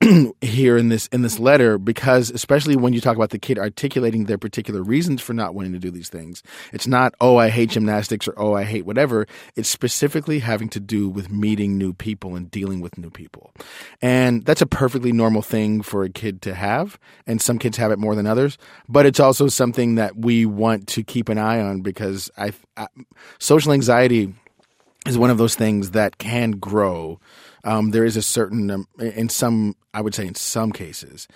[CLEARS THROAT] here in this in this letter because especially when you talk about the kid articulating their particular reasons for not wanting to do these things it's not oh i hate gymnastics or oh i hate whatever. It's specifically having to do with meeting new people and dealing with new people. And that's a perfectly normal thing for a kid to have and some kids have it more than others but it's also something that we want to keep an eye on because i, I social anxiety is one of those things that can grow um, there is a certain um, in some I would say in some cases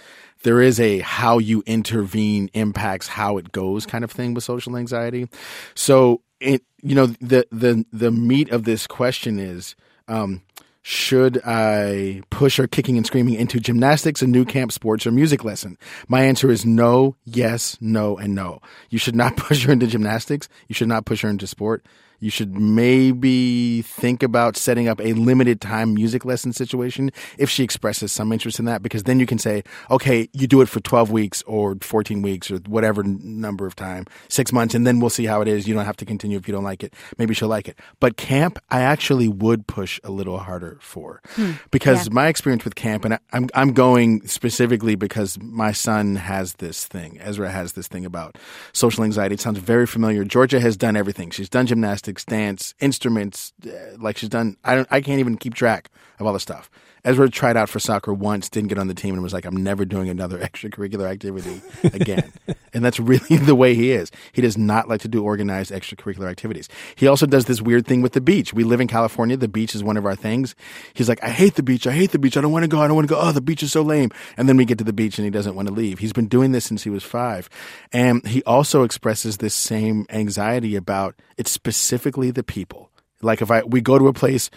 there is a how you intervene impacts how it goes kind of thing with social anxiety. So it you know the the the meat of this question is. Um, should I push her kicking and screaming into gymnastics, a new camp, sports, or music lesson? My answer is no, yes, no, and no. You should not [LAUGHS] push her into gymnastics. You should not push her into sport you should maybe think about setting up a limited time music lesson situation if she expresses some interest in that, because then you can say, okay, you do it for 12 weeks or 14 weeks or whatever number of time, six months, and then we'll see how it is. You don't have to continue if you don't like it. Maybe she'll like it. But camp, I actually would push a little harder for hmm. because yeah. my experience with camp, and I, I'm, I'm going specifically because my son has this thing. Ezra has this thing about social anxiety. It sounds very familiar. Georgia has done everything. She's done gymnastics dance, instruments. Uh, like she's done. I don't. I can't even keep track of all the stuff. Ezra tried out for soccer once, didn't get on the team, and was like, "I'm never doing another [LAUGHS] extracurricular activity again." [LAUGHS] and that's really the way he is. He does not like to do organized extracurricular activities. He also does this weird thing with the beach. We live in California. The beach is one of our things. He's like, "I hate the beach. I hate the beach. I don't want to go. I don't want to go. Oh, the beach is so lame." And then we get to the beach, and he doesn't want to leave. He's been doing this since he was five, and he also expresses this same anxiety about it's specifically the people. Like if I we go to a place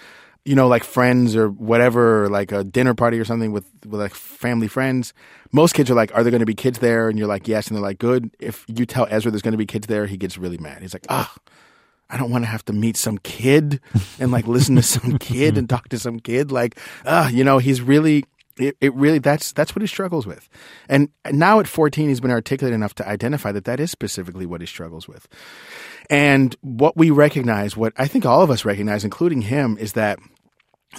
you know, like friends or whatever, or like a dinner party or something with, with like family friends, most kids are like, Are there going to be kids there? And you're like, Yes. And they're like, Good. If you tell Ezra there's going to be kids there, he gets really mad. He's like, Ah, I don't want to have to meet some kid and like listen to some [LAUGHS] kid and talk to some kid. Like, ah, you know, he's really, it, it really, that's, that's what he struggles with. And now at 14, he's been articulate enough to identify that that is specifically what he struggles with. And what we recognize, what I think all of us recognize, including him, is that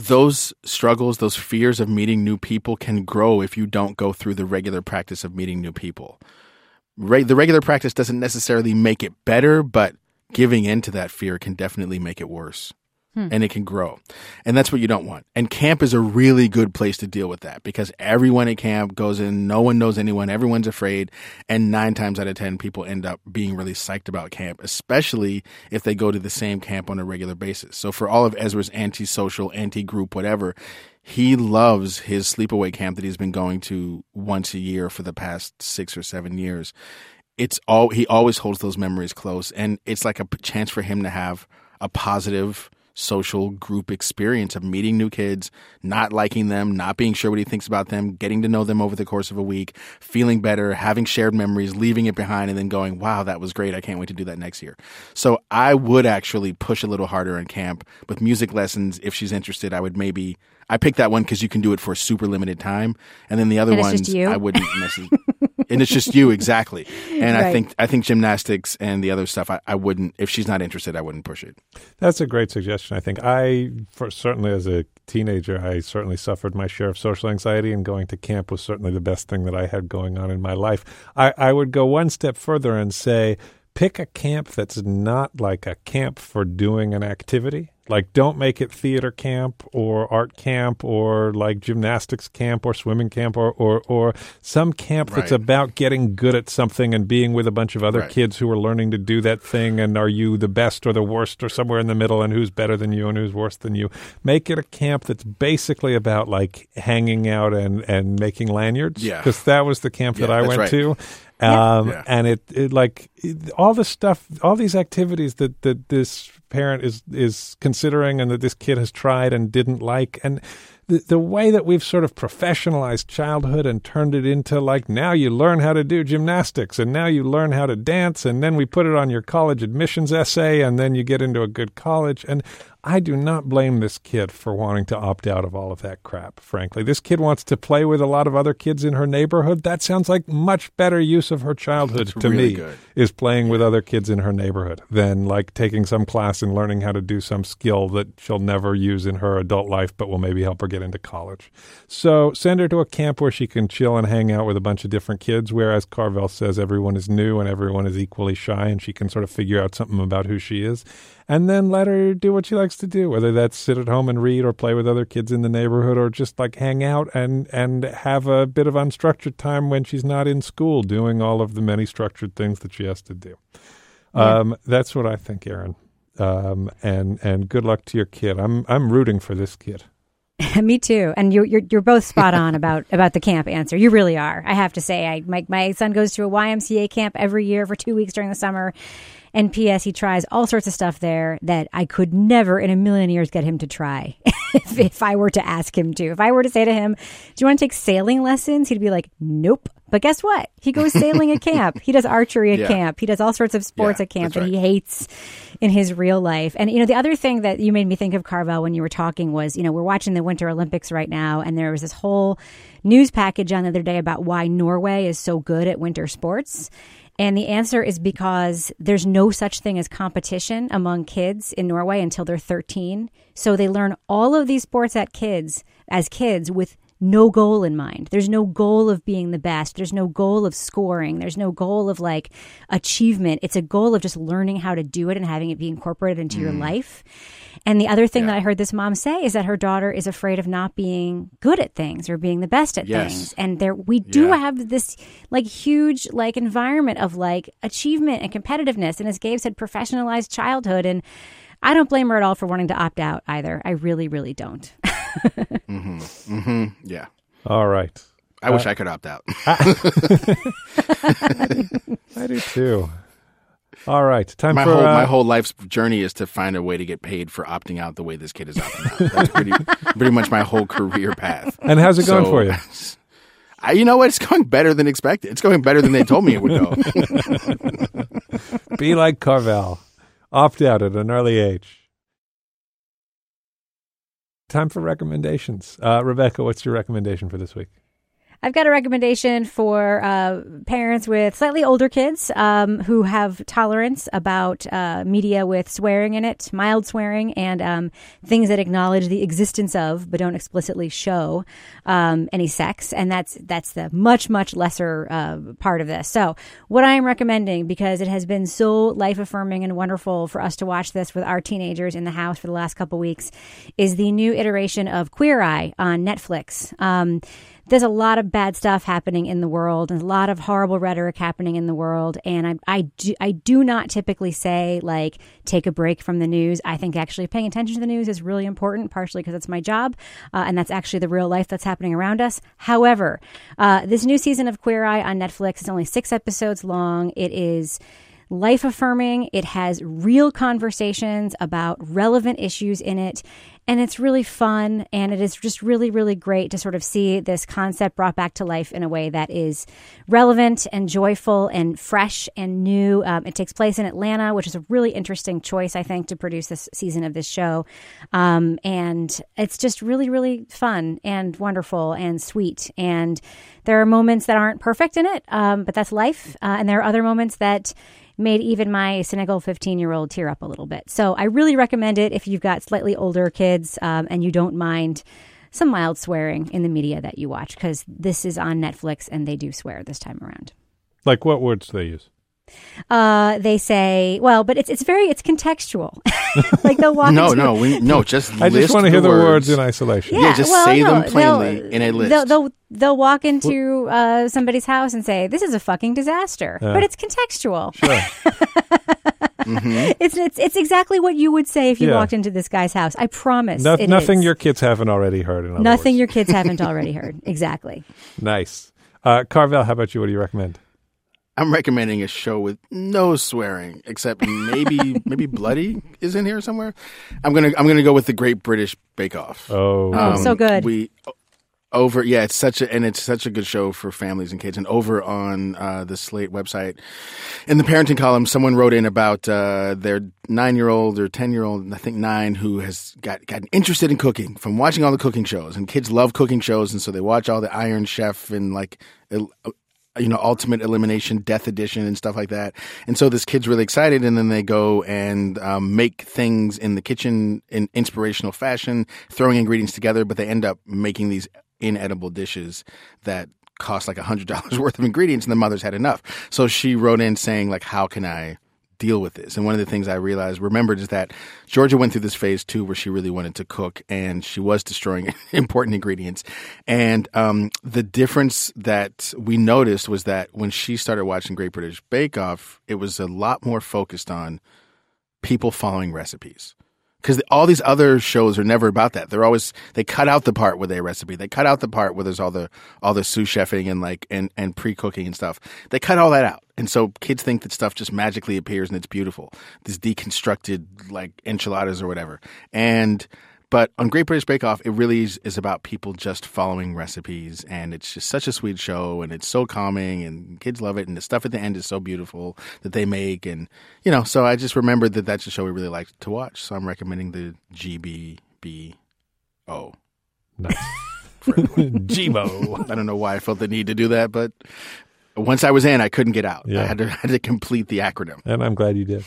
those struggles, those fears of meeting new people can grow if you don't go through the regular practice of meeting new people. Re- the regular practice doesn't necessarily make it better, but giving into that fear can definitely make it worse hmm. and it can grow. And that's what you don't want. And camp is a really good place to deal with that because everyone at camp goes in, no one knows anyone, everyone's afraid. And nine times out of 10, people end up being really psyched about camp, especially if they go to the same camp on a regular basis. So for all of Ezra's anti-social, anti-group, whatever, he loves his sleepaway camp that he's been going to once a year for the past six or seven years. It's all he always holds those memories close, and it's like a chance for him to have a positive social group experience of meeting new kids, not liking them, not being sure what he thinks about them, getting to know them over the course of a week, feeling better, having shared memories, leaving it behind, and then going, wow, that was great. I can't wait to do that next year. So I would actually push a little harder in camp with music lessons. If she's interested, I would maybe. I picked that one because you can do it for a super limited time, and then the other ones I wouldn't necessarily. [LAUGHS] and it's just you [LAUGHS] exactly. And right. I think I think gymnastics and the other stuff I, I wouldn't if she's not interested I wouldn't push it. That's a great suggestion. I think I for certainly as a teenager I certainly suffered my share of social anxiety and going to camp was certainly the best thing that I had going on in my life. I, I would go one step further and say pick a camp that's not like a camp for doing an activity Like, don't make it theater camp or art camp or like gymnastics camp or swimming camp or, or, or some camp that's about getting good at something and being with a bunch of other Right. kids who are learning to do that thing. And are you the best or the worst or somewhere in the middle and who's better than you and who's worse than you? Make it a camp that's basically about like hanging out and, and making lanyards. Yeah. Because that was the camp that I went right. to. Um, Yeah. and it, it like it, all the stuff, all these activities that, that this parent is, is considering and that this kid has tried and didn't like. And the, the way that we've sort of professionalized childhood and turned it into like now you learn how to do gymnastics and now you learn how to dance and then we put it on your college admissions essay and then you get into a good college. And I do not blame this kid for wanting to opt out of all of that crap, frankly. This kid wants to play with a lot of other kids in her neighborhood. That sounds like much better use of her childhood That's to really me good. is playing with other kids in her neighborhood than like taking some class and learning how to do some skill that she'll never use in her adult life but will maybe help her get into college. So send her to a camp where she can chill and hang out with a bunch of different kids, whereas Carvel says everyone is new and everyone is equally shy and she can sort of figure out something about who she is. And then let her do what she likes to do, whether that's sit at home and read or play with other kids in the neighborhood or just like hang out and, and have a bit of unstructured time when she's not in school doing all of the many structured things that she has to do. Um, that's what I think, Erin. Um, and and good luck to your kid. I'm I'm rooting for this kid. [LAUGHS] Me too. And you, you're you're both spot on [LAUGHS] about about the camp answer. You really are. I have to say, I my my son goes to a YMCA camp every year for two weeks during the summer. And P.S. He tries all sorts of stuff there that I could never in a million years get him to try [LAUGHS] if, if I were to ask him to. If I were to say to him, "Do you want to take sailing lessons?" He'd be like, "Nope." But guess what? He goes sailing at [LAUGHS] camp. He does archery at Yeah. camp. He does all sorts of sports Yeah, at camp that he hates in his real life. And you know, the other thing that you made me think of Carvel when you were talking was, you know, we're watching the Winter Olympics right now, and there was this whole news package on the other day about why Norway is so good at winter sports. And the answer is because there's no such thing as competition among kids in Norway until they're 13. So they learn all of these sports at kids as kids with no goal in mind. There's no goal of being the best. There's no goal of scoring. There's no goal of like achievement. It's a goal of just learning how to do it and having it be incorporated into your mm. life. And the other thing that I heard this mom say is that her daughter is afraid of not being good at things or being the best at Yes. things. And there we do Yeah. have this like huge like environment of like achievement and competitiveness and as Gabe said professionalized childhood and I don't blame her at all for wanting to opt out either. I really really don't. [LAUGHS] hmm Yeah. All right. I wish I could opt out. I [LAUGHS] [LAUGHS] do too. All right. Time my for whole uh, my whole life's journey is to find a way to get paid for opting out the way this kid is opting out. That's pretty [LAUGHS] pretty much my whole career path. And how's it going So, for you? [LAUGHS] I, you know what? It's going better than expected. It's going better than they told me it would go. [LAUGHS] Be like Carvel. Opt out at an early age. Time for recommendations. Uh, Rebecca, what's your recommendation for this week? I've got a recommendation for uh, parents with slightly older kids um, who have tolerance about uh, media with swearing in it, mild swearing, and um, things that acknowledge the existence of but don't explicitly show um, any sex. And that's that's the much much lesser uh, part of this. So what I am recommending because it has been so life affirming and wonderful for us to watch this with our teenagers in the house for the last couple weeks is the new iteration of Queer Eye on Netflix. There's a lot of bad stuff happening in the world and a lot of horrible rhetoric happening in the world. And I, I, do, I do not typically say, like, take a break from the news. I think actually paying attention to the news is really important, partially because it's my job. Uh, and that's actually the real life that's happening around us. However, uh, this new season of Queer Eye on Netflix is only six episodes long. It is life affirming. It has real conversations about relevant issues in it. And it's really fun. And it is just really, really great to sort of see this concept brought back to life in a way that is relevant and joyful and fresh and new. Um, it takes place in Atlanta, which is a really interesting choice, I think, to produce this season of this show. Um, and it's just really, really fun and wonderful and sweet. And there are moments that aren't perfect in it, um, but that's life. Uh, and there are other moments that made even my cynical 15 year old tear up a little bit. So I really recommend it if you've got slightly older kids um, and you don't mind some mild swearing in the media that you watch because this is on Netflix and they do swear this time around. Like what words do they use? Uh, they say, well, but it's it's very it's contextual. [LAUGHS] like they'll walk. no, into, no, we, no. [LAUGHS] Just I just want to hear the words words in isolation. Yeah, just well, say no, them plainly they'll- in a list. They'll, they'll they'll walk into uh, somebody's house and say, "This is a fucking disaster," Yeah. but it's contextual. [LAUGHS] Mhm. It's it's it's exactly what you would say if you Yeah. walked into this guy's house. I promise. No- it nothing is. your kids haven't already heard. In other nothing words. your kids haven't already heard. Exactly. Nice. Uh, Carvel, how about you? What do you recommend? I'm recommending a show with no swearing, except maybe [LAUGHS] maybe bloody is in here somewhere. I'm gonna I'm gonna go with the Great British Bake Off. Oh, Oh, so good. We over yeah, it's such a and it's such a good show for families and kids. And over on uh, the Slate website, in the parenting column, someone wrote in about uh, their nine year old or ten year old, I think nine, who has got gotten interested in cooking from watching all the cooking shows. And kids love cooking shows, and so they watch all the Iron Chef and like. You know, Ultimate Elimination, Death Edition, and stuff like that. And so this kid's really excited, and then they go and um, make things in the kitchen in inspirational fashion, throwing ingredients together, but they end up making these inedible dishes that cost like a hundred dollars [LAUGHS] worth of ingredients, and the mother's had enough. So she wrote in saying, like, how can I deal with this? And one of the things I realized, remembered, is that Georgia went through this phase too, where she really wanted to cook, and she was destroying [LAUGHS] important ingredients. And um, the difference that we noticed was that when she started watching Great British Bake Off, it was a lot more focused on people following recipes because all these other shows are never about that. They're always they cut out the part with a recipe. They cut out the part where there's all the all the sous chefing and like and and pre cooking and stuff. They cut all that out, and so kids think that stuff just magically appears and it's beautiful. This deconstructed like enchiladas or whatever, and. But on Great British Bake Off, it really is, is about people just following recipes, and it's just such a sweet show, and it's so calming, and kids love it, and the stuff at the end is so beautiful that they make, and you know. So I just remembered that that's a show we really like to watch. So I'm recommending the GBBO. Nice. [LAUGHS] Gbo. I don't know why I felt the need to do that, but once I was in, I couldn't get out. Yeah. I had to [LAUGHS] I had to complete the acronym. and I'm glad you did.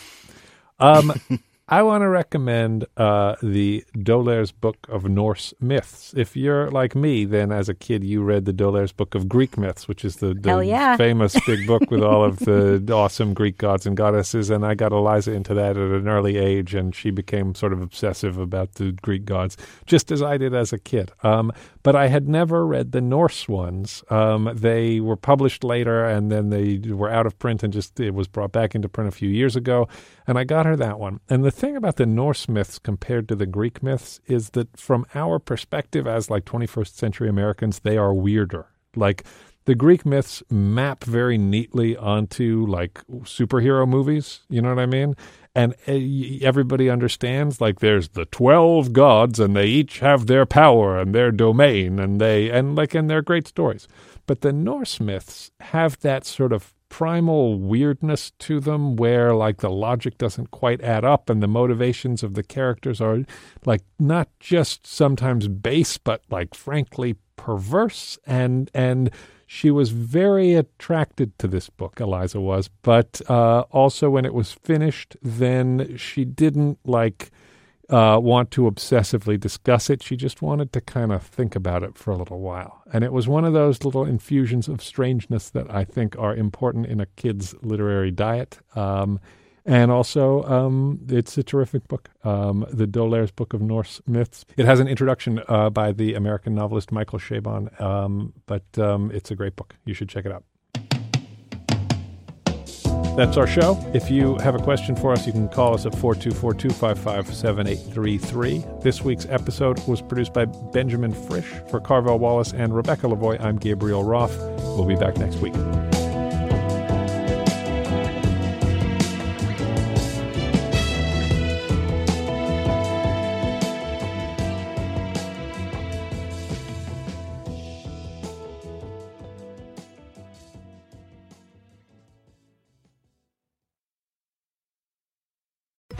Um, [LAUGHS] I want to recommend uh, the D'Aulaires' Book of Norse Myths. If you're like me, then as a kid you read the D'Aulaires' Book of Greek Myths, which is the, the yeah. [LAUGHS] famous big book with all of the awesome Greek gods and goddesses. And I got Eliza into that at an early age, and she became sort of obsessive about the Greek gods, just as I did as a kid. Um, but I had never read the Norse ones. Um, they were published later, and then they were out of print, and just it was brought back into print a few years ago. And I got her that one. And the thing about the Norse myths compared to the Greek myths is that, from our perspective as like 21st century Americans, they are weirder. Like the Greek myths map very neatly onto like superhero movies. You know what I mean? And uh, everybody understands like there's the 12 gods and they each have their power and their domain and they, and like, and they're great stories. But the Norse myths have that sort of primal weirdness to them where like the logic doesn't quite add up and the motivations of the characters are like not just sometimes base but like frankly perverse and and she was very attracted to this book eliza was but uh also when it was finished then she didn't like uh, want to obsessively discuss it. She just wanted to kind of think about it for a little while. And it was one of those little infusions of strangeness that I think are important in a kid's literary diet. Um, and also, um, it's a terrific book, um, The D'Aulaires' Book of Norse Myths. It has an introduction uh, by the American novelist Michael Chabon, um, but um, it's a great book. You should check it out. That's our show. If you have a question for us, you can call us at 424 255 7833. This week's episode was produced by Benjamin Frisch. For Carvel Wallace and Rebecca Lavoie, I'm Gabriel Roth. We'll be back next week.